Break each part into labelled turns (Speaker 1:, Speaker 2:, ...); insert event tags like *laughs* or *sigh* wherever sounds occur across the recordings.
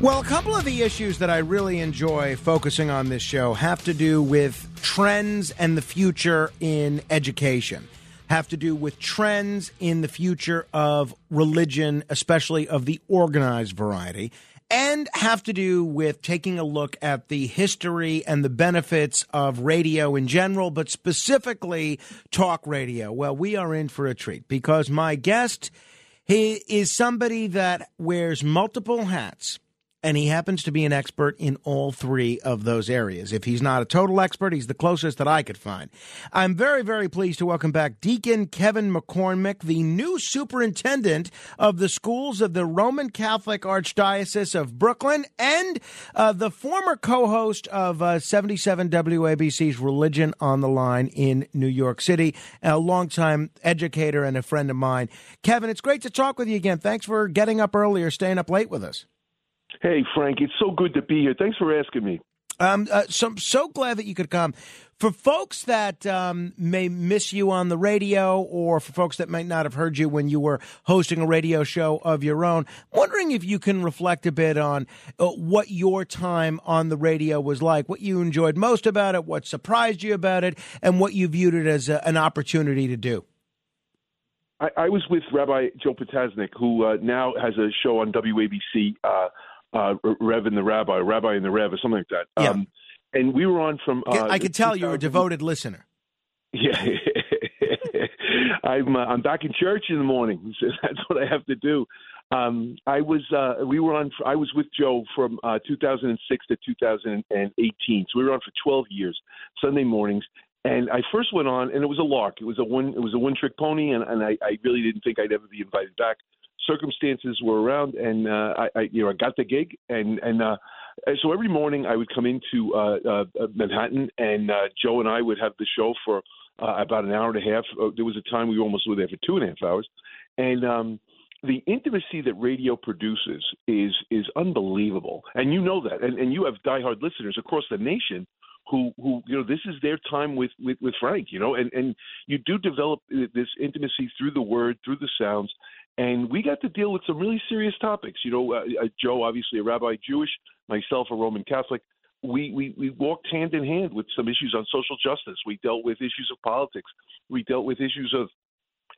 Speaker 1: Well, a couple of the issues that I really enjoy focusing on this show have to do with trends and the future in education, have to do with trends in the future of religion, especially of the organized variety, and have to do with taking a look at the history and the benefits of radio in general, but specifically talk radio. Well, we are in for a treat because my guest he is somebody that wears multiple hats and he happens to be an expert in all three of those areas. If he's not a total expert, he's the closest that I could find. I'm very, very pleased to welcome back Deacon Kevin McCormack, the new superintendent of the schools of the Roman Catholic Archdiocese of Brooklyn, and uh, the former co host of uh, 77 WABC's Religion on the Line in New York City, a longtime educator and a friend of mine. Kevin, it's great to talk with you again. Thanks for getting up early or staying up late with us.
Speaker 2: Hey, Frank, it's so good to be here. Thanks for asking me.
Speaker 1: Um, uh, so I'm so glad that you could come. For folks that um, may miss you on the radio, or for folks that might not have heard you when you were hosting a radio show of your own, wondering if you can reflect a bit on uh, what your time on the radio was like, what you enjoyed most about it, what surprised you about it, and what you viewed it as a, an opportunity to do.
Speaker 2: I, I, was with Rabbi Joe Potasnik, who uh, now has a show on WABC. Uh, Rev and the Rabbi, Rabbi and the Rev, or something like that.
Speaker 1: Yeah.
Speaker 2: Um, and we were on from. Uh,
Speaker 1: I could tell you're a devoted listener.
Speaker 2: Yeah, *laughs* I'm. Uh, I'm back in church in the morning. So *laughs* that's what I have to do. Um, I was. Uh, we were on. I was with Joe from uh, 2006 to 2018. So we were on for 12 years, Sunday mornings. And I first went on, and it was a lark. It was a one. It was a one trick pony, and, and I, I really didn't think I'd ever be invited back circumstances were around, and uh, I, I, you know, I got the gig, and and uh, so every morning I would come into uh, uh, Manhattan, and uh, Joe and I would have the show for uh, about an hour and a half. Uh, there was a time we almost were there for two and a half hours, and um, the intimacy that radio produces is is unbelievable, and you know that, and, and you have diehard listeners across the nation who who you know this is their time with with, with Frank, you know, and and you do develop this intimacy through the word, through the sounds, and we got to deal with some really serious topics. You know, uh, uh, Joe, obviously a rabbi Jewish, myself a Roman Catholic. We, we we walked hand in hand with some issues on social justice. We dealt with issues of politics. We dealt with issues of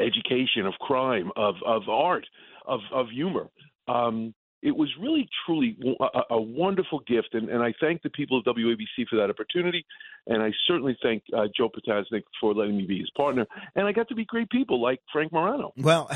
Speaker 2: education, of crime, of of art, of of humor. Um, it was really truly a, a wonderful gift, and, and, I thank the people of WABC for that opportunity, and I certainly thank uh, Joe Potasnik for letting me be his partner, and I got to meet great people like Frank Morano.
Speaker 1: Well,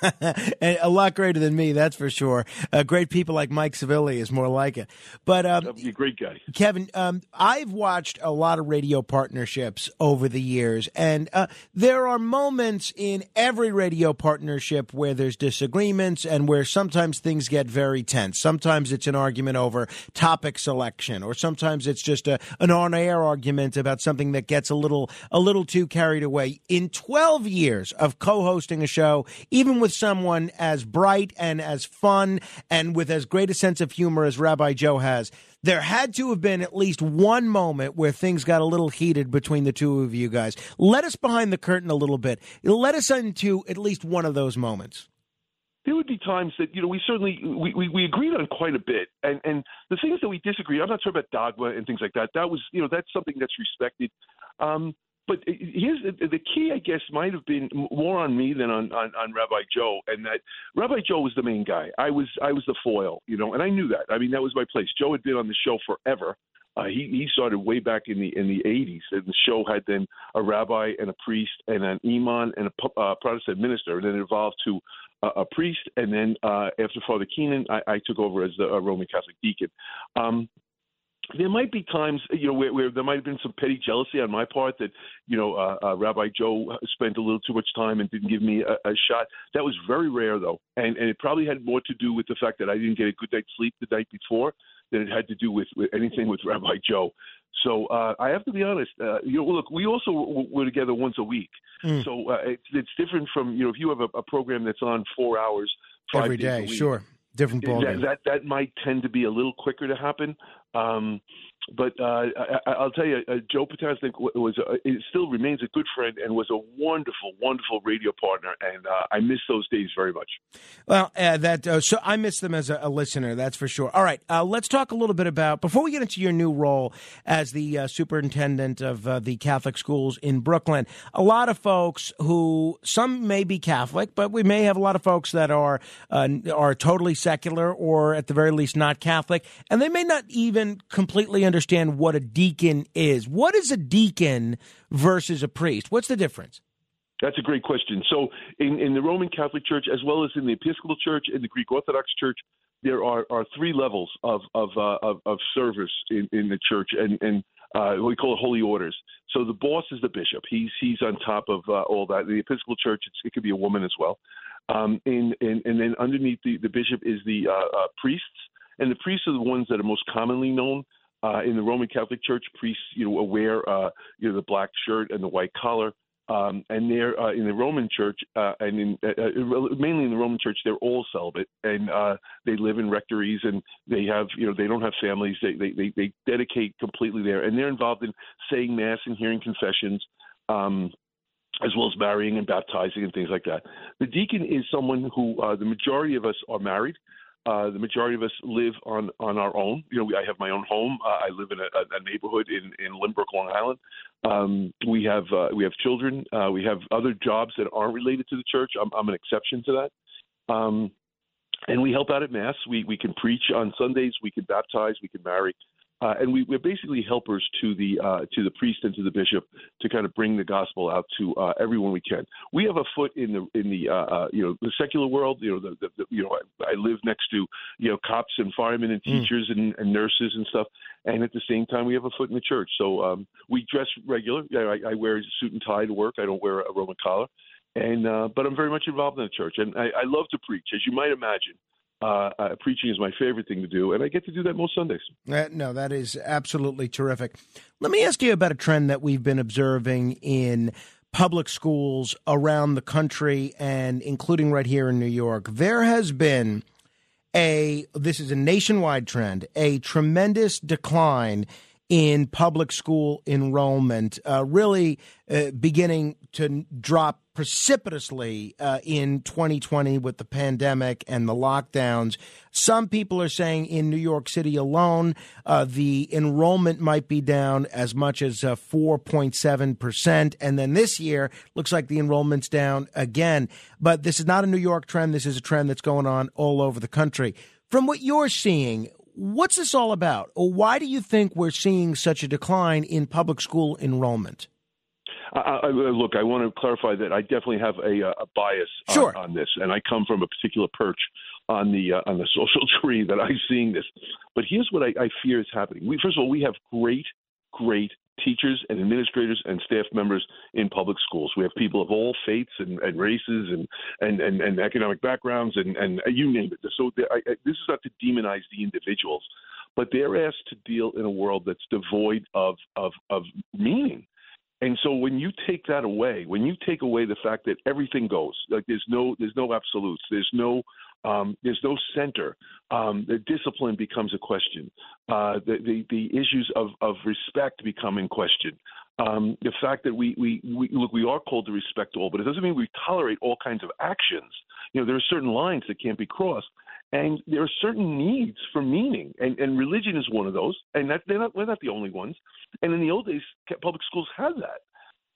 Speaker 1: *laughs* a lot greater than me, that's for sure. Uh, great people like Mike Savilli is more like it. But um,
Speaker 2: you're a great guy,
Speaker 1: Kevin. Um, I've watched a lot of radio partnerships over the years, and uh, there are moments in every radio partnership where there's disagreements and where sometimes things get very tense. Sometimes it's an argument over topic selection, or sometimes it's just a, an on-air argument about something that gets a little a little too carried away. In 12 years of co-hosting a show, even with someone as bright and as fun and with as great a sense of humor as Rabbi Joe has, there had to have been at least one moment where things got a little heated between the two of you guys. Let us behind the curtain a little bit. Let us into at least one of those moments
Speaker 2: there would be times that you know we certainly we, we, we agreed on quite a bit, and and the things that we disagreed. I'm not talking about dogma and things like that. That was you know that's something that's respected. Um, but here's the, the key, I guess, might have been more on me than on, on, on Rabbi Joe, and that Rabbi Joe was the main guy. I was I was the foil, you know, and I knew that. I mean, that was my place. Joe had been on the show forever. Uh, he he started way back in the in the 80s, and the show had then a rabbi and a priest and an imam and a uh, Protestant minister, and then it evolved to uh, a priest, and then uh, after Father Keenan, I, I took over as the uh, Roman Catholic deacon. Um, there might be times, you know, where, where there might have been some petty jealousy on my part that, you know, uh, uh, Rabbi Joe spent a little too much time and didn't give me a, a shot. That was very rare, though, and and it probably had more to do with the fact that I didn't get a good night's sleep the night before than it had to do with, with anything with Rabbi Joe. So uh, I have to be honest. Uh, you know, look, we also were together once a week, mm. so uh, it's, it's different from you know if you have a, a program that's on four hours
Speaker 1: every day, sure different ballgame.
Speaker 2: That, that, that might tend to be a little quicker to happen. Um, but uh, I, will tell you, uh, Joe Potasnik was uh, still remains a good friend and was a wonderful, wonderful radio partner, and uh, I miss those days very much.
Speaker 1: Well, uh, that uh, so I miss them as a, a, listener, that's for sure. All right, let's talk a little bit about before we get into your new role as the superintendent of the Catholic schools in Brooklyn. A lot of folks who some may be Catholic, but we may have a lot of folks that are are totally secular or at the very least not Catholic, and they may not even completely understand what a deacon is. What is a deacon versus a priest? What's the difference?
Speaker 2: That's a great question. So, in, in the Roman Catholic Church, as well as in the Episcopal Church and the Greek Orthodox Church, there are, are three levels of of, uh, of, of service in, in the church, and, and uh, we call it holy orders. So the boss is the bishop. He's he's on top of uh, all that. The Episcopal Church, it could be a woman as well. Um, and, and, and then underneath the, the bishop is the uh, uh, priests, and the priests are the ones that are most commonly known. Uh, in the Roman Catholic Church, priests, you know, wear uh, you know the black shirt and the white collar. Um, and they're uh, in the Roman Church, uh, and in, uh, uh, mainly in the Roman Church, they're all celibate, and uh, they live in rectories, and they have, you know, they don't have families. They they they, they dedicate completely there, and they're involved in saying mass and hearing confessions. Um, as well as marrying and baptizing and things like that. The deacon is someone who uh, the majority of us are married. Uh, the majority of us live on on our own. You know, we, I have my own home. Uh, I live in a, a neighborhood in in Lynbrook, Long Island. Um, we have uh, we have children. Uh, we have other jobs that aren't related to the church. I'm, I'm an exception to that. Um, and we help out at mass. We we can preach on Sundays. We can baptize. We can marry. Uh, and we, we're basically helpers to the uh, to the priest and to the bishop to kind of bring the gospel out to uh, everyone we can. We have a foot in the in the uh, uh, you know the secular world. You know the, the, the you know I, I, live next to you know cops and firemen and hmm. teachers mm. and, and, nurses and stuff. And at the same time, we have a foot in the church. So um, we dress regular. I, I, wear a suit and tie to work. I don't wear a Roman collar. And uh, but I'm very much involved in the church, and I, I love to preach, as you might imagine. Uh, uh, preaching is my favorite thing to do, and I get to do that most Sundays.
Speaker 1: Uh, no, that is absolutely terrific. Let me ask you about a trend that we've been observing in public schools around the country and including right here in New York. There has been a, this is a nationwide trend, a tremendous decline in public school enrollment, uh, really uh, beginning to drop precipitously uh, in 2020 with the pandemic and the lockdowns. Some people are saying in New York City alone, uh, the enrollment might be down as much as 4.7%. Uh, and then this year, looks like the enrollment's down again. But this is not a New York trend. This is a trend that's going on all over the country. From what you're seeing, What's this all about? Or why do you think we're seeing such a decline in public school enrollment?
Speaker 2: I, I, look, I want to clarify that I definitely have a, a bias
Speaker 1: sure.
Speaker 2: on, on, this, and I come from a particular perch on the uh, on the *laughs* social tree that I'm seeing this. But here's what I, I fear is happening. We, first of all, we have great, great teachers and administrators and staff members in public schools. We have people of all faiths and, and races and, and, and, and, economic backgrounds and, and you name it. So I, I, this is not to demonize the individuals, but they're asked to deal in a world that's devoid of, of, of meaning. And so when you take that away, when you take away the fact that everything goes, like there's no there's no absolutes, there's no um, there's no center. Um, the discipline becomes a question. Uh, the, the, the issues of of respect become in question. Um, the fact that we, we we look we are called to respect all, but it doesn't mean we tolerate all kinds of actions. You know there are certain lines that can't be crossed. And there are certain needs for meaning, and, and religion is one of those. And that they're not we're not the only ones. And in the old days, public schools had that.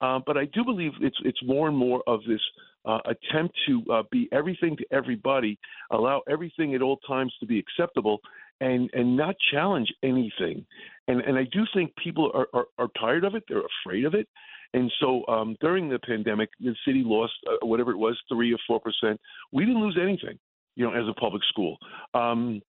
Speaker 2: Uh, but I do believe it's it's more and more of this uh, attempt to uh, be everything to everybody, allow everything at all times to be acceptable, and and not challenge anything. And and I do think people are are, are tired of it. They're afraid of it. And so um, during the pandemic, the city lost uh, whatever it was, three or four percent. We didn't lose anything, you know, as a public school. Um,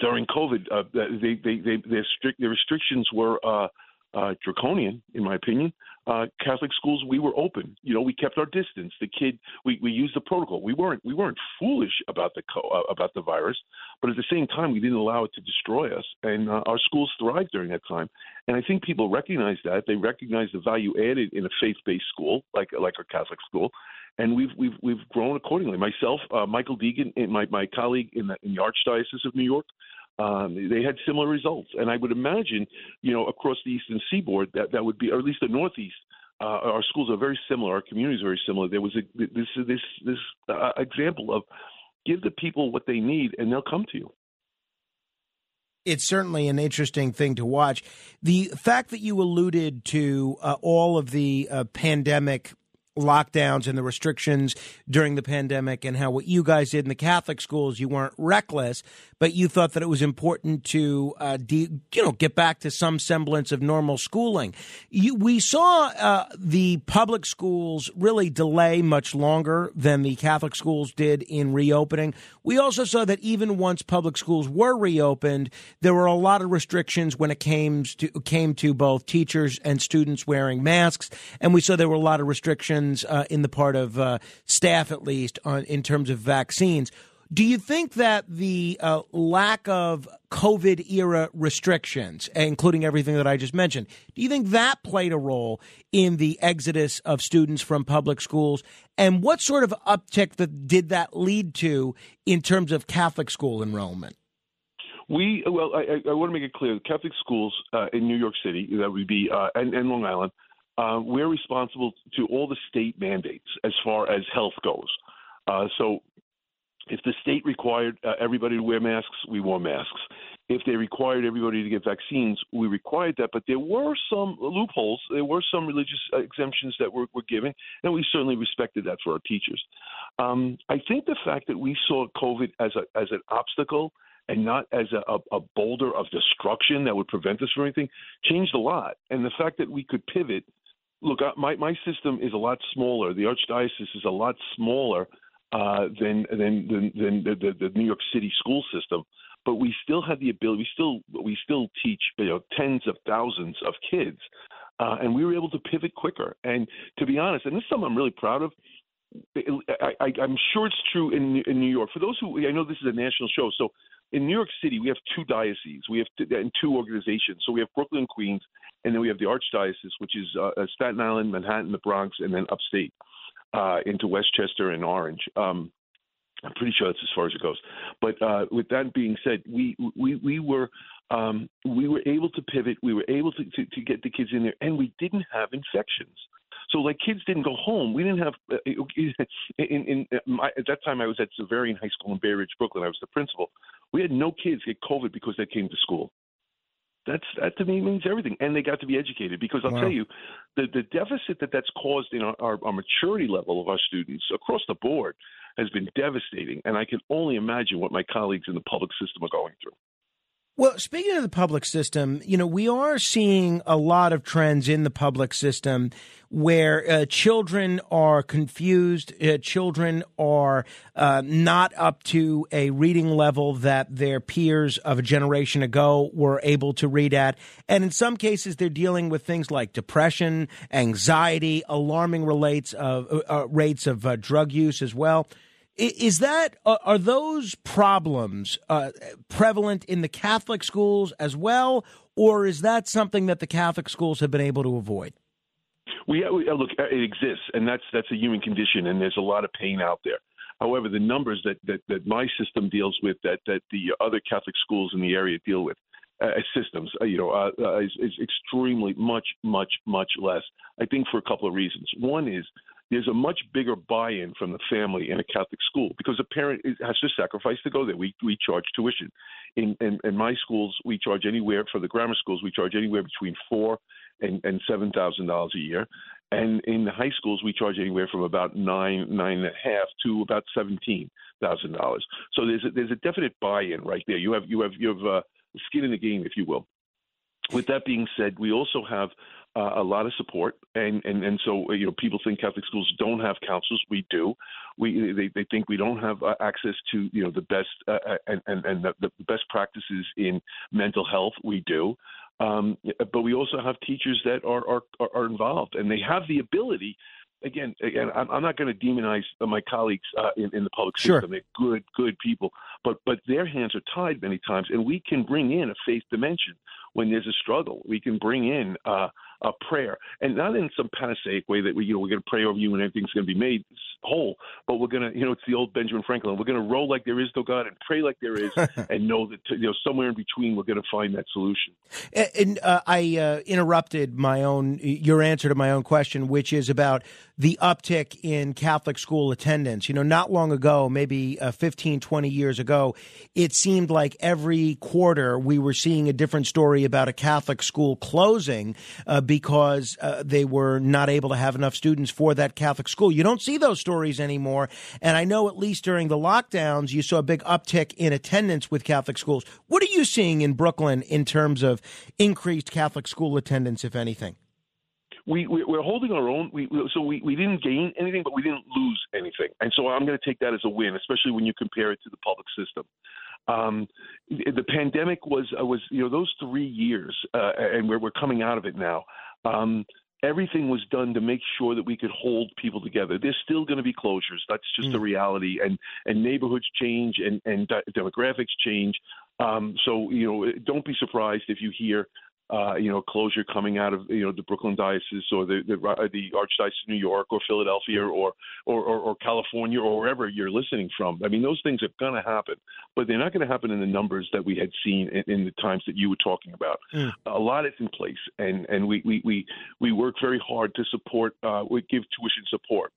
Speaker 2: during COVID, uh, they, they, they, their, strict, their restrictions were uh, uh, draconian, in my opinion. Uh, Catholic schools, we were open. You know, we kept our distance. The kid, we, we used the protocol. We weren't we weren't foolish about the co- uh, about the virus, but at the same time, we didn't allow it to destroy us. And uh, our schools thrived during that time. And I think people recognize that. They recognize the value added in a faith-based school like like our Catholic school, and we've we've we've grown accordingly. Myself, uh, Michael Deegan, and my my colleague in the, in the Archdiocese of New York, um, they had similar results. And I would imagine, you know, across the eastern seaboard, that that would be, or at least the northeast. Uh, our schools are very similar. Our communities are very similar. There was a, this this this uh, example of give the people what they need, and they'll come to you.
Speaker 1: It's certainly an interesting thing to watch. The fact that you alluded to uh, all of the uh, pandemic lockdowns and the restrictions during the pandemic and how what you guys did in the Catholic schools, you weren't reckless, but you thought that it was important to, uh, de- you know, get back to some semblance of normal schooling. You, we saw uh, the public schools really delay much longer than the Catholic schools did in reopening. We also saw that even once public schools were reopened, there were a lot of restrictions when it came to came to both teachers and students wearing masks, and we saw there were a lot of restrictions uh, in the part of uh, staff, at least, on, in terms of vaccines. Do you think that the uh, lack of COVID era restrictions, including everything that I just mentioned, do you think that played a role in the exodus of students from public schools? And what sort of uptick that, did that lead to in terms of Catholic school enrollment?
Speaker 2: We well, I, I want to make it clear: Catholic schools uh, in New York City, that would be, uh, and, and Long Island, uh, we're responsible to all the state mandates as far as health goes. Uh, so if the state required uh, everybody to wear masks, we wore masks. If they required everybody to get vaccines, we required that. But there were some loopholes. There were some religious exemptions that were, were given, and we certainly respected that for our teachers. Um, I think the fact that we saw COVID as a as an obstacle and not as a, a, a boulder of destruction that would prevent us from anything changed a lot. And the fact that we could pivot look, my my system is a lot smaller. The archdiocese is a lot smaller uh, than than than, than the, the, the New York City school system. But we still have the ability. We still we still teach you know tens of thousands of kids, uh, and we were able to pivot quicker. And to be honest, and this is something I'm really proud of. I, I, I'm sure it's true in in New York. For those who I know, this is a national show, so in New York City, we have two dioceses, we have two, and two organizations. So we have Brooklyn, Queens, and then we have the Archdiocese, which is uh, uh, Staten Island, Manhattan, the Bronx, and then upstate uh, into Westchester and Orange. Um, I'm pretty sure that's as far as it goes. But uh, with that being said, we we we were um, we were able to pivot. We were able to, to, to get the kids in there, and we didn't have infections. So like kids didn't go home. We didn't have uh, *laughs* in, in my, at that time I was at Xaverian High School in Bay Ridge, Brooklyn. I was the principal. We had no kids get COVID because they came to school. That's that to me means everything, and they got to be educated. Because I'll wow. tell you, the the deficit that that's caused in our, our, our maturity level of our students across the board has been devastating, and I can only imagine what my colleagues in the public system are going through.
Speaker 1: Well, speaking of the public system, you know, we are seeing a lot of trends in the public system where uh, children are confused, uh, children are uh, not up to a reading level that their peers of a generation ago were able to read at. And in some cases, they're dealing with things like depression, anxiety, alarming rates of, uh, uh, rates of uh, drug use as well. Is that are those problems uh, prevalent in the Catholic schools as well, or is that something that the Catholic schools have been able to avoid?
Speaker 2: We, we look, it exists, and that's that's a human condition, and there's a lot of pain out there. However, the numbers that, that, that my system deals with, that, that the other Catholic schools in the area deal with, uh, systems, uh, you know, uh, uh, is, is extremely much, much, much less. I think for a couple of reasons. One is there's a much bigger buy-in from the family in a Catholic school because a parent is, has to sacrifice to go there. We we charge tuition. In, in in my schools, we charge anywhere for the grammar schools. We charge anywhere between four and and seven thousand dollars a year, and in the high schools, we charge anywhere from about nine nine and a half to about seventeen thousand dollars. So there's a, there's a definite buy-in right there. You have you have you have uh, skin in the game, if you will. With that being said, we also have uh, a lot of support, and, and and so you know people think Catholic schools don't have counselors. We do. We they, they think we don't have uh, access to you know the best uh, uh and and, and the, the best practices in mental health. We do. Um, but we also have teachers that are, are are involved, and they have the ability again, again, I'm, I'm not going to demonize my colleagues uh, in, in the public system.
Speaker 1: Sure.
Speaker 2: They're good, good people, but but their hands are tied many times, and we can bring in a faith dimension when there's a struggle. We can bring in uh, a prayer, and not in some panaceic way that we, you know, we're going to pray over you and everything's going to be made whole. But we're going to, you know, it's the old Benjamin Franklin. We're going to roll like there is no God and pray like there is, *laughs* and know that you know somewhere in between we're going to find that solution.
Speaker 1: And uh, I uh, interrupted my own your answer to my own question, which is about the uptick in Catholic school attendance. You know, not long ago, maybe uh, 15, 20 years ago, it seemed like every quarter we were seeing a different story about a Catholic school closing uh, because uh, they were not able to have enough students for that Catholic school. You don't see those stories anymore. And I know at least during the lockdowns, you saw a big uptick in attendance with Catholic schools. What are you seeing in Brooklyn in terms of increased Catholic school attendance, if anything?
Speaker 2: we, we we're holding our own. We, we so we, we didn't gain anything, but we didn't lose anything, and so I'm going to take that as a win, especially when you compare it to the public system. Um, the pandemic was uh, was you know those three years, uh, and we're we're coming out of it now. Um, everything was done to make sure that we could hold people together. There's still going to be closures. That's just mm. the reality. And and neighborhoods change and and demographics change. Um, so you know, don't be surprised if you hear uh, you know, closure coming out of you know the Brooklyn diocese or the the, uh, the Archdiocese of New York or Philadelphia or, or or, or California or wherever you're listening from. I mean, those things are going to happen, but they're not going to happen in the numbers that we had seen in, in the times that you were talking about. Mm. A lot is in place, and and we we we we work very hard to support. Uh, we give tuition support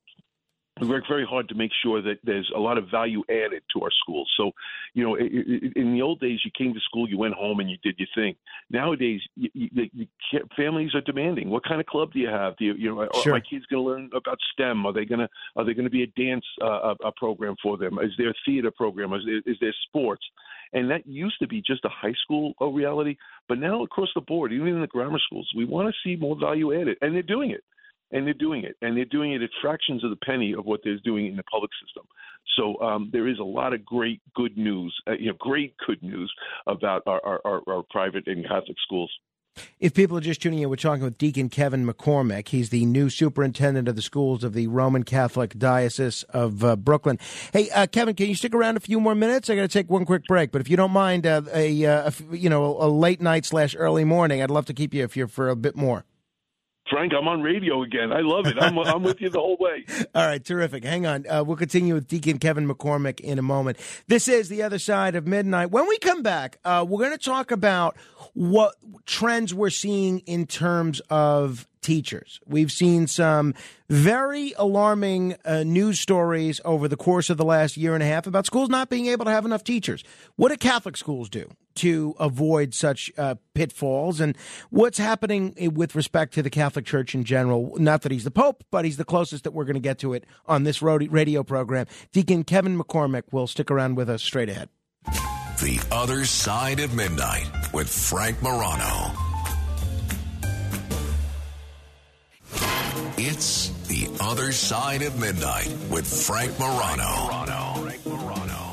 Speaker 2: we work very hard to make sure that there's a lot of value added to our schools. So, you know, in the old days, you came to school, you went home, and you did your thing. Nowadays, you, you, families are demanding. What kind of club do you have? Do you, you know,
Speaker 1: sure.
Speaker 2: are my kids going to learn about STEM? Are they going to are they going to be a dance uh, a, a program for them? Is there a theater program? Is there, is there sports? And that used to be just a high school reality, but now across the board, even in the grammar schools, we want to see more value added, and they're doing it and they're doing it, and they're doing it at fractions of the penny of what they're doing in the public system. So um, there is a lot of great good news, uh, you know, great good news about our, our, our, our private and Catholic schools.
Speaker 1: If people are just tuning in, we're talking with Deacon Kevin McCormack. He's the new superintendent of the schools of the Roman Catholic Diocese of uh, Brooklyn. Hey, uh, Kevin, can you stick around a few more minutes? I got to take one quick break, but if you don't mind, uh, a, uh, a, you know a late night slash early morning, I'd love to keep you if you're for a bit more.
Speaker 2: Frank, I'm on radio again. I love it. I'm, I'm with you the whole way. *laughs*
Speaker 1: All right, terrific. Hang on. Uh, we'll continue with Deacon Kevin McCormack in a moment. This is The Other Side of Midnight. When we come back, uh, we're going to talk about what trends we're seeing in terms of teachers. We've seen some very alarming uh, news stories over the course of the last year and a half about schools not being able to have enough teachers. What do Catholic schools do to avoid such uh, pitfalls? And what's happening with respect to the Catholic Church in general? Not that he's the Pope, but he's the closest that we're going to get to it on this radio program. Deacon Kevin McCormack will stick around with us straight ahead.
Speaker 3: The Other Side of Midnight with Frank Morano. It's The Other Side of Midnight with Frank Morano. Frank Morano.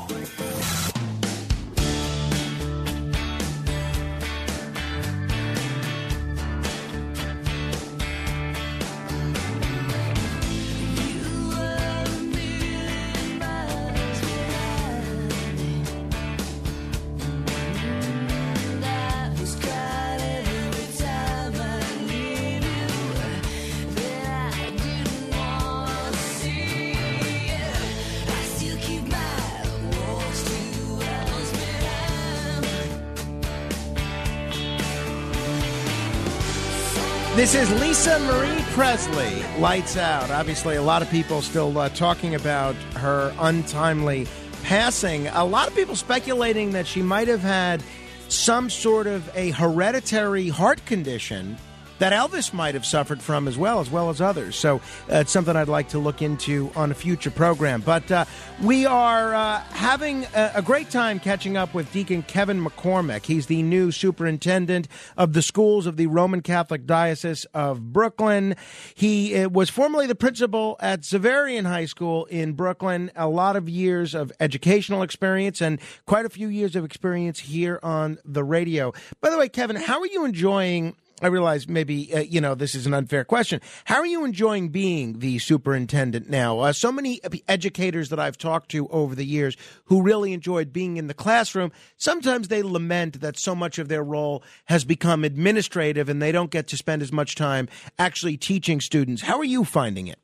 Speaker 1: This is Lisa Marie Presley, Lights Out. Obviously, a lot of people still uh, talking about her untimely passing. A lot of people speculating that she might have had some sort of a hereditary heart condition that Elvis might have suffered from as well, as well as others. So uh, it's something I'd like to look into on a future program. But uh, we are uh, having a, a, great time catching up with Deacon Kevin McCormack. He's the new superintendent of the schools of the Roman Catholic Diocese of Brooklyn. He uh, was formerly the principal at Xaverian High School in Brooklyn. A lot of years of educational experience and quite a few years of experience here on the radio. By the way, Kevin, how are you enjoying I realize maybe uh, you know this is an unfair question. How are you enjoying being the superintendent now? Uh, so many educators that I've talked to over the years who really enjoyed being in the classroom, sometimes they lament that so much of their role has become administrative and they don't get to spend as much time actually teaching students. How are you finding it?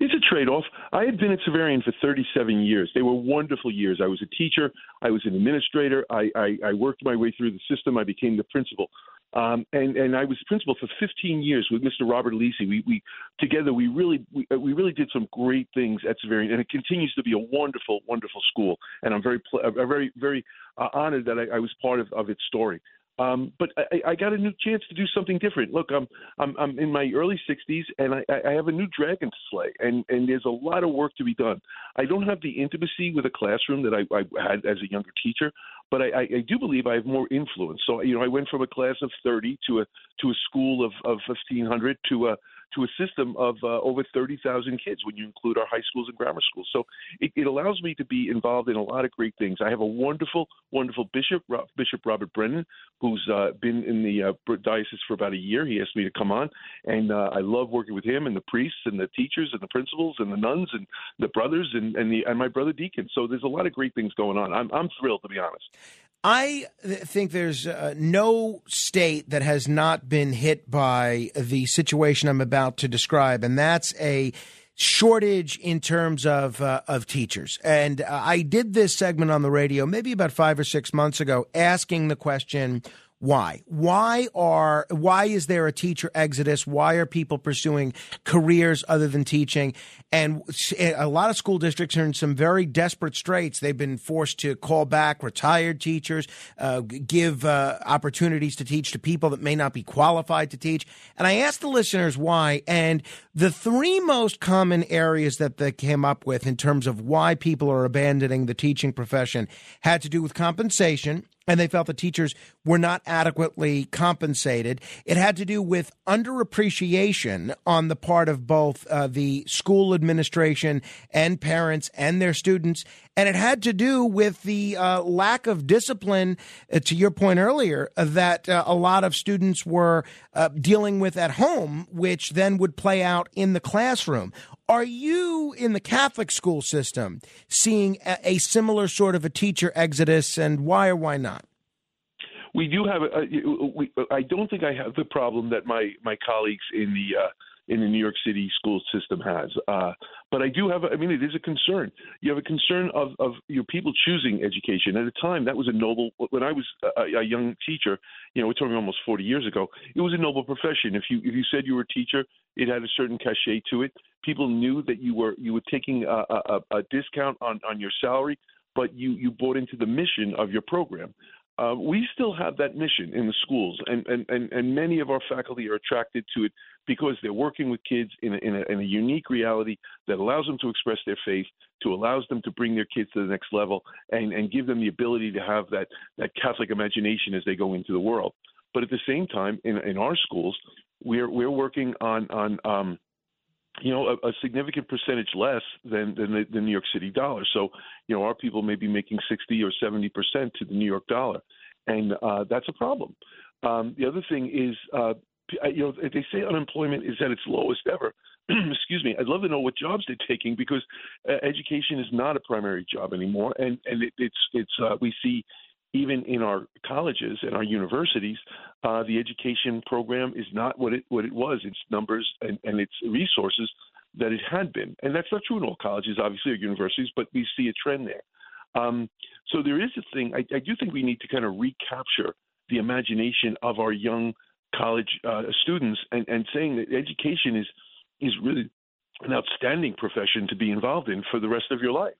Speaker 2: It's a trade off. I had been at Xaverian for 37 years. They were wonderful years. I was a teacher, I was an administrator, I, I, I worked my way through the system, I became the principal. Um, and and I was principal for 15 years with Mr. Robert Lisi. We we together we really we, uh, we really did some great things at Xaverian, and it continues to be a wonderful wonderful school. And I'm very I'm very very uh, honored that I, I was part of, of its story. Um, but I, I got a new chance to do something different. Look, I'm I'm I'm in my early 60s, and I, I have a new dragon to slay, and and there's a lot of work to be done. I don't have the intimacy with a classroom that I, I had as a younger teacher, but I, I do believe I have more influence. So you know, I went from a class of 30 to a to a school of of 1500 to a to a system of uh, over 30,000 kids when you include our high schools and grammar schools. So it, it, allows me to be involved in a lot of great things. I have a wonderful, wonderful bishop, Bishop Robert Brennan, who's uh, been in the uh, diocese for about a year. He asked me to come on, and uh, I love working with him and the priests and the teachers and the principals and the nuns and the brothers and and, the, and my brother deacon. So there's a lot of great things going on. I'm I'm thrilled to be honest.
Speaker 1: I think there's uh, no state that has not been hit by the situation I'm about to describe, and that's a shortage in terms of uh, of teachers. And uh, I did this segment on the radio maybe about five or six months ago, asking the question why? Why are why is there a teacher exodus? Why are people pursuing careers other than teaching? And a lot of school districts are in some very desperate straits. They've been forced to call back retired teachers, uh, give uh, opportunities to teach to people that may not be qualified to teach. And I asked the listeners why, and the three most common areas that they came up with in terms of why people are abandoning the teaching profession had to do with compensation and they felt the teachers were not adequately compensated. It had to do with underappreciation on the part of both uh, the school administration and parents and their students. And it had to do with the uh, lack of discipline, uh, to your point earlier, that uh, a lot of students were uh, dealing with at home, which then would play out in the classroom. Are you in the Catholic school system seeing a, a similar sort of a teacher exodus, and why or why not?
Speaker 2: We do have. A, we, I don't think I have the problem that my my colleagues in the uh, in the New York City school system has. Uh, but I do have, a, I mean, it is a concern. You have a concern of, of your people choosing education. At the time, that was a noble, when I was a, a young teacher, you know, we're talking almost 40 years ago, it was a noble profession. If you, if you said you were a teacher, it had a certain cachet to it. People knew that you were, you were taking a, a, a discount on, on your salary, but you, you bought into the mission of your program. Uh, we still have that mission in the schools, and, and, and, and many of our faculty are attracted to it because they're working with kids in a, in, a, in a unique reality that allows them to express their faith, to allows them to bring their kids to the next level, and, and give them the ability to have that, that Catholic imagination as they go into the world. But at the same time, in, in our schools, we're, we're working on, on um, you know, a, a, significant percentage less than, than the, the, New York City dollar. So, you know, our people may be making 60 or 70 percent to the New York dollar, and uh, that's a problem. Um, the other thing is, uh, you know, they say unemployment is at its lowest ever. *clears throat* Excuse me. I'd love to know what jobs they're taking because uh, education is not a primary job anymore, and and it, it's it's uh, we see even in our colleges and our universities, uh, the education program is not what it what it was. Its numbers and, and its resources that it had been, and that's not true in all colleges, obviously, or universities, but we see a trend there. Um, so there is a thing. I, I do think we need to kind of recapture the imagination of our young college uh, students and, and saying that education is is really an outstanding profession to be involved in for the rest of your life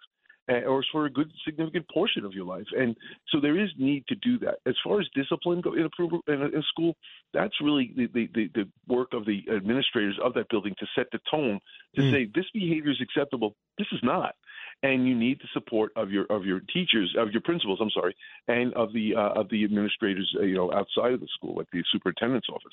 Speaker 2: or for a good significant portion of your life. And so there is need to do that. As far as discipline go in a, in a school, that's really the, the, the, work of the administrators of that building to set the tone to mm. say this behavior is acceptable, this is not and you need the support of your of your teachers, of your principals. I'm sorry, and of the uh, of the administrators, uh, you know, outside of the school, like the superintendent's office.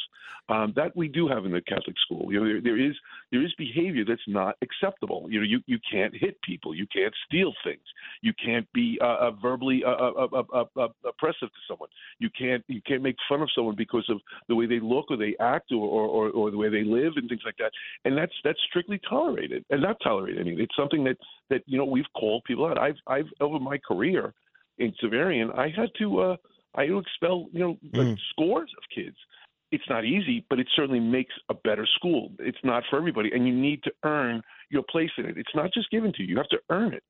Speaker 2: Um, that we do have in the Catholic school. You know, there, there is there is behavior that's not acceptable. You know, you you can't hit people, you can't steal things, you can't be uh, uh verbally uh, uh, oppressive to someone. You can't you can't make fun of someone because of the way they look or they act or or, or the way they live and things like that. And that's that's strictly tolerated and not tolerated. I mean, it's something that that you know we've called people out. I've I've over my career in Xaverian, I had to uh, I had to expel you know mm. scores of kids. It's not easy, but it certainly makes a better school. It's not for everybody, and you need to earn your place in it. It's not just given to you; you have to earn it.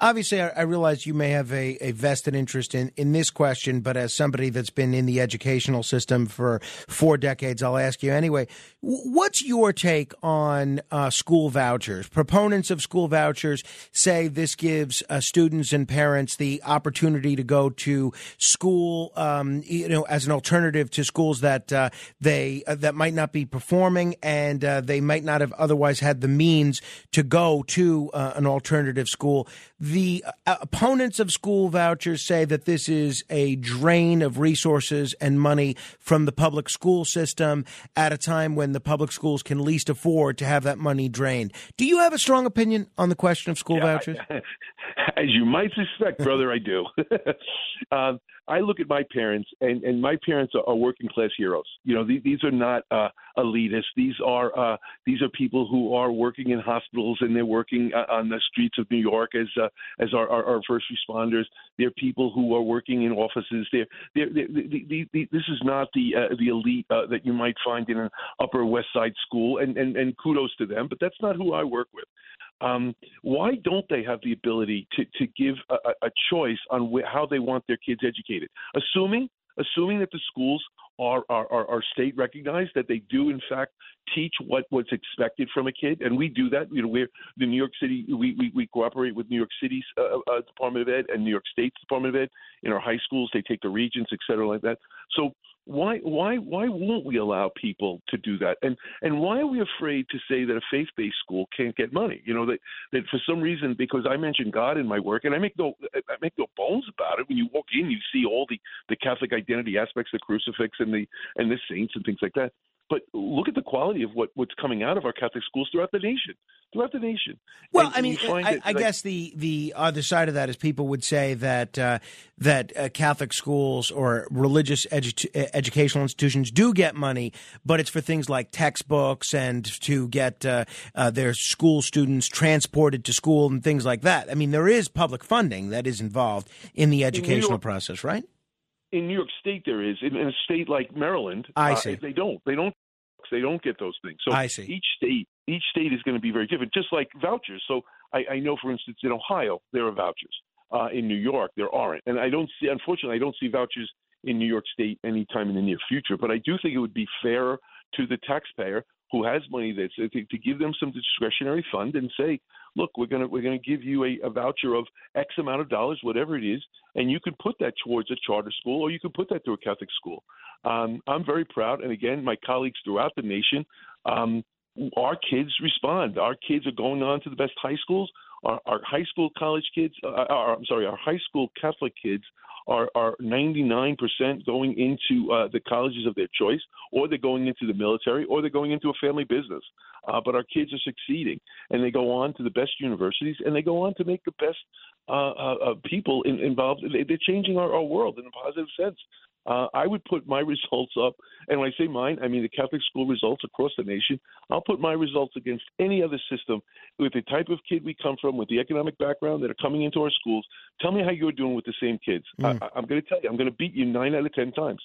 Speaker 1: Obviously, I, realize you may have a, a, vested interest in, in this question, but as somebody that's been in the educational system for four decades, I'll ask you anyway. What's your take on uh, school vouchers? Proponents of school vouchers say this gives uh, students and parents the opportunity to go to school, um, you know, as an alternative to schools that uh, they uh, that might not be performing and uh, they might not have otherwise had the means to go to uh, an alternative school. The uh, opponents of school vouchers say that this is a drain of resources and money from the public school system at a time when the public schools can least afford to have that money drained. Do you have a strong opinion on the question of school yeah, vouchers?
Speaker 2: I, *laughs* as you might suspect, brother, I do. um, *laughs* I look at my parents, and, and my parents are, are working class heroes. You know, these, these are not uh, elitists. These are uh, these are people who are working in hospitals and they're working uh, on the streets of New York as uh, as our, our, our first responders. They're people who are working in offices. They're, they're, they're, they they this is not the uh, the elite uh, that you might find in an Upper West Side school, and, and and kudos to them. But that's not who I work with. Um, why don't they have the ability to, to give a, a choice on wh- how they want their kids educated? Assuming assuming that the schools are, are, are, state recognized, that they do in fact teach what what's expected from a kid, and we do that. You know, we're the New York City. We we, we cooperate with New York City's uh, uh, Department of Ed and New York State's Department of Ed in our high schools. They take the regents, et cetera, like that. So why why why won't we allow people to do that? And and why are we afraid to say that a faith based school can't get money? You know that that for some reason because I mentioned God in my work and I make no I make no bones about it. When you walk in, you see all the the Catholic identity aspects, the crucifix and the and the saints and things like that. But look at the quality of what, what's coming out of our Catholic schools throughout the nation, throughout the nation.
Speaker 1: Well, and, I mean, I, I guess the the other side of that is people would say that uh, that uh, Catholic schools or religious edu- educational institutions do get money, but it's for things like textbooks and to get uh, uh, their school students transported to school and things like that. I mean, there is public funding that is involved in the educational process, right?
Speaker 2: In New York State there is. In, in a state like Maryland,
Speaker 1: I uh, see.
Speaker 2: they don't. They don't. They don't get those things. So
Speaker 1: I see.
Speaker 2: each state, each state is going to be very different. Just like vouchers. So I, I know, for instance, in Ohio there are vouchers. Uh, in New York there aren't, and I don't see. Unfortunately, I don't see vouchers in New York State anytime in the near future. But I do think it would be fairer to the taxpayer who has money that's to, to give them some discretionary fund and say, look, we're gonna we're gonna give you a, a voucher of X amount of dollars, whatever it is, and you can put that towards a charter school or you can put that to a Catholic school. Um, I'm very proud, and again, my colleagues throughout the nation, um, our kids respond. Our kids are going on to the best high schools. Our, our high school college kids, uh, our, I'm sorry, our high school Catholic kids are, are 99% going into uh, the colleges of their choice, or they're going into the military, or they're going into a family business. Uh, but our kids are succeeding, and they go on to the best universities, and they go on to make the best uh, uh, uh people in, involved. They're changing our, our world in a positive sense. Uh, I would put my *laughs* results up, and when I say mine, I mean the Catholic school results across the nation. I'll put my results against any other system with the type of kid we come from, with the economic background that are coming into our schools. Tell me how you're doing with the same kids. Mm. I, am going to tell you, I'm going to beat you nine out of ten times.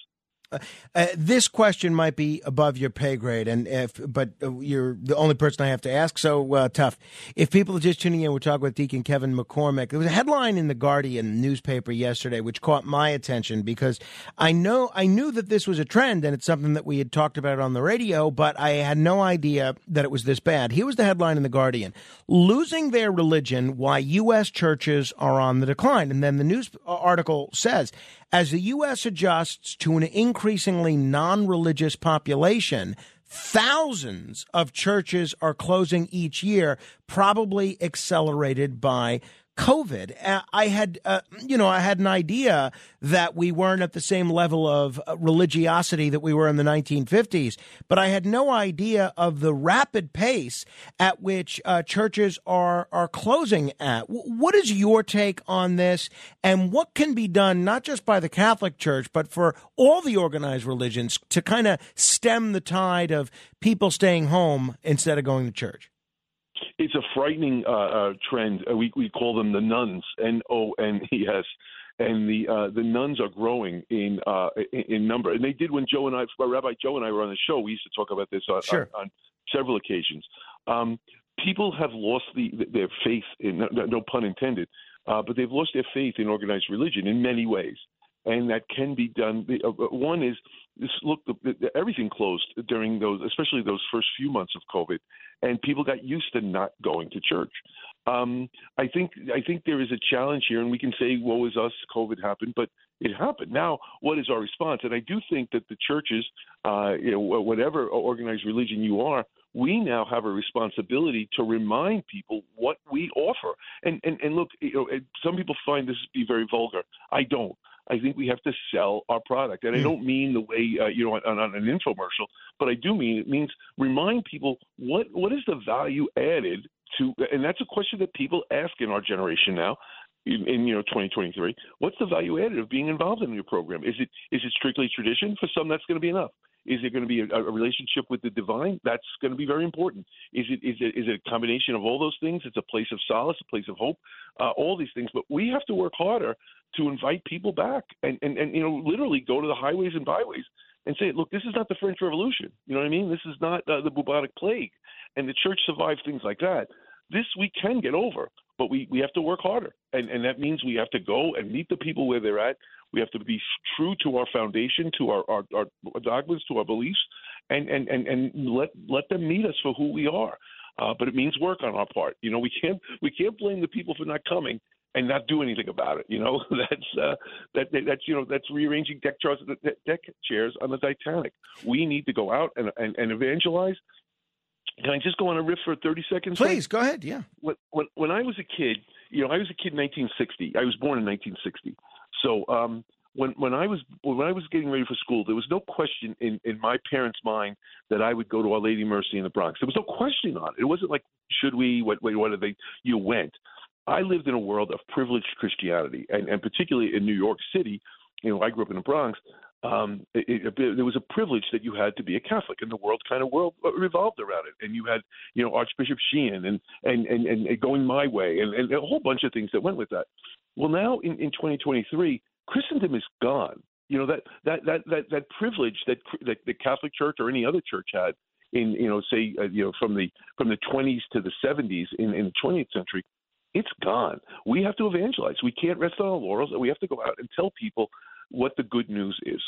Speaker 1: Uh, this question might be above your pay grade, and if but uh, you're the only person I have to ask. So uh, tough. If people are just tuning in, we're talking with Deacon Kevin McCormack. There was a headline in the Guardian newspaper yesterday which caught my attention because I know I knew that this was a trend and it's something that we had talked about on the radio, but I had no idea that it was this bad. Here was the headline in the Guardian: "Losing their religion: Why U.S. churches are on the decline." And then the news article says as the U.S. adjusts to an increasingly non religious population, thousands of churches are closing each year, probably accelerated by COVID. Uh, I had, uh, you know, I had an idea that we weren't at the same level of uh, religiosity that we were in the 1950s, but I had no idea of the rapid pace at which uh, churches are are closing at. what is your take on this, and what can be done not just by the Catholic Church but for all the organized religions to kind of stem the tide of people staying home instead of going to church?
Speaker 2: It's a frightening uh, uh, trend. Uh, we we call them the nones, N O N E S, and the uh, the nones are growing in, uh, in, in number. And they did when Joe and I, Rabbi Joe and I were on the show. We used to talk about this on,
Speaker 1: sure.
Speaker 2: on, on several occasions. Um, people have lost the, their faith in no, no pun intended, uh, but they've lost their faith in organized religion in many ways, and that can be done. Uh, one is this look everything closed during those especially those first few months of covid and people got used to not going to church. Um, i think i think there is a challenge here and we can say woe is us covid happened but it happened. Now what is our response? And i do think that the churches uh, you know whatever organized religion you are we now have a responsibility to remind people what we offer. And and, and look you know some people find this to be very vulgar. I don't I think we have to sell our product. And I hmm. don't mean the way, uh, you know, on, on an infomercial, but I do mean it means remind people what what is the value added to, and that's a question that people ask in our generation now. In, in, you know 2023 what's the value added of being involved in your program is it is it strictly tradition for some that's going to be enough is it going to be a, a, relationship with the divine? That's going to be very important. Is it is it is it a combination of all those things? It's a place of solace, a place of hope, uh, all these things. But we have to work harder to invite people back and, and and you know literally go to the highways and byways and say, look, this is not the French Revolution. You know what I mean? This is not uh, the bubonic plague, and the church survived things like that. This we can get over, but we, we have to work harder, and and that means we have to go and meet the people where they're at. We have to be true to our foundation, to our, our, our dogmas, to our beliefs, and, and, and, and let let them meet us for who we are. Uh, but it means work on our part. You know, we can't we can't blame the people for not coming and not do anything about it. You know, *laughs* that's uh, that that's you know that's rearranging deck chairs deck chairs on the Titanic. We need to go out and and, and evangelize. Can I just go on a riff for 30 seconds?
Speaker 1: Please, go ahead. Yeah.
Speaker 2: When, when, when I was a kid, you know, I was a kid in 1960. I was born in 1960. So um, when when I was when I was getting ready for school, there was no question in in my parents' mind that I would go to Our Lady Mercy in the Bronx. There was no question on it. It wasn't like should we? What what, what did they? You went. I lived in a world of privileged Christianity, and, and particularly in New York City. You know, I grew up in the Bronx. Um, it, it, there was a privilege that you had to be a Catholic, and the world kind of world uh, revolved around it. And you had, you know, Archbishop Sheehan and and and, and going my way, and, and a whole bunch of things that went with that. Well, now in, in 2023, Christendom is gone. You know that that that that, that privilege that, that the Catholic Church or any other church had in you know say uh, you know from the from the 20s to the 70s in, in the 20th century, it's gone. We have to evangelize. We can't rest on our laurels, and we have to go out and tell people what the good news is.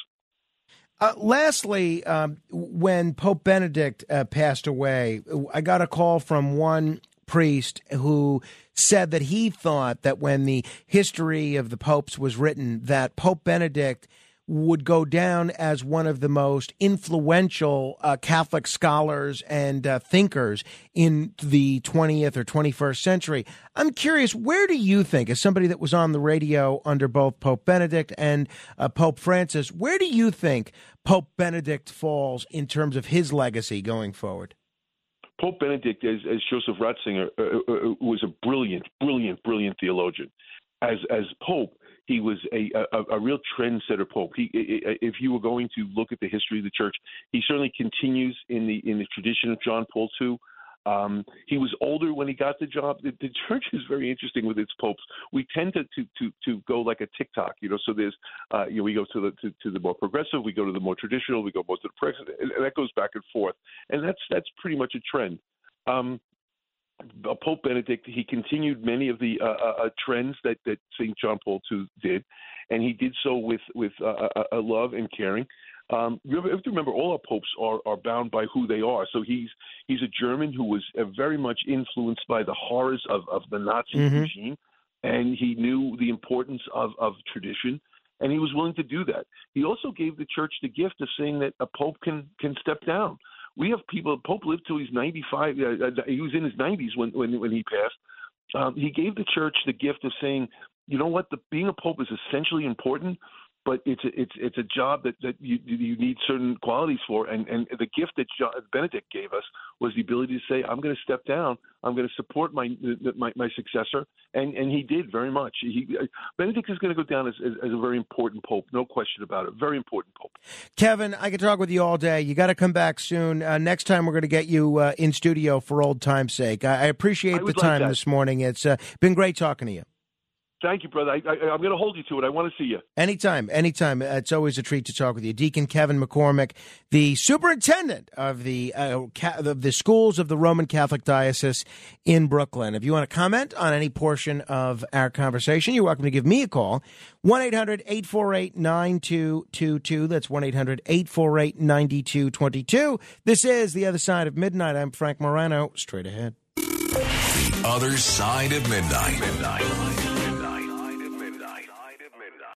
Speaker 1: Uh, lastly, um, when Pope Benedict uh, passed away, I got a call from one priest who said that he thought that when the history of the popes was written, that Pope Benedict would go down as one of the most influential uh, Catholic scholars and uh, thinkers in the 20th or 21st century. I'm curious, where do you think, as somebody that was on the radio under both Pope Benedict and uh, Pope Francis, where do you think Pope Benedict falls in terms of his legacy going forward?
Speaker 2: Pope Benedict, as, as Joseph Ratzinger, uh, uh, uh, was a brilliant, brilliant, brilliant theologian. As as Pope, he was a, a, a real trendsetter Pope. He, if you were going to look at the history of the Church, he certainly continues in the in the tradition of John Paul II. Um, he was older when he got the job. The, the church is very interesting with its popes. We tend to to to, to go like a TikTok, you know. So there's, uh, you know, we go to the to, to the more progressive, we go to the more traditional, we go more to the president, and that goes back and forth. And that's that's pretty much a trend. Um, Pope Benedict, he continued many of the uh, uh, uh trends that, that St. John Paul II did, and he did so with with uh, a love and caring. Um, you have to remember, all our popes are, are bound by who they are. So he's he's a German who was uh, very much influenced by the horrors of, of the Nazi mm-hmm. regime, and he knew the importance of, of tradition, and he was willing to do that. He also gave the church the gift of saying that a pope can can step down. We have people. Pope lived till he's 95. Uh, uh he was in his 90s when when when he passed. Um, he gave the church the gift of saying, you know what, the, being a pope is essentially important, but it's a, it's it's a job that, that you you need certain qualities for, and and the gift that John, Benedict gave us was the ability to say, I'm going to step down, I'm going to support my my, my successor, and and he did very much. He Benedict is going to go down as, as, as a very important pope, no question about it, very important pope.
Speaker 1: Kevin, I could talk with you all day. You got to come back soon. Uh, next time we're going to get you uh, in studio for old time's sake. I, I appreciate I the time like this morning. It's uh, been great talking to you.
Speaker 2: Thank you, brother. I, am going to hold you to it. I want to see you.
Speaker 1: Anytime, anytime. It's always a treat to talk with you. Deacon Kevin McCormack, the superintendent of the, uh, of the schools of the Roman Catholic Diocese in Brooklyn. If you want to comment on any portion of our conversation, you're welcome to give me a call. 1 800 848 9222. That's 1 800 848 9222. This is The Other Side of Midnight. I'm Frank Morano. Straight ahead.
Speaker 3: The Other Side of Midnight. midnight.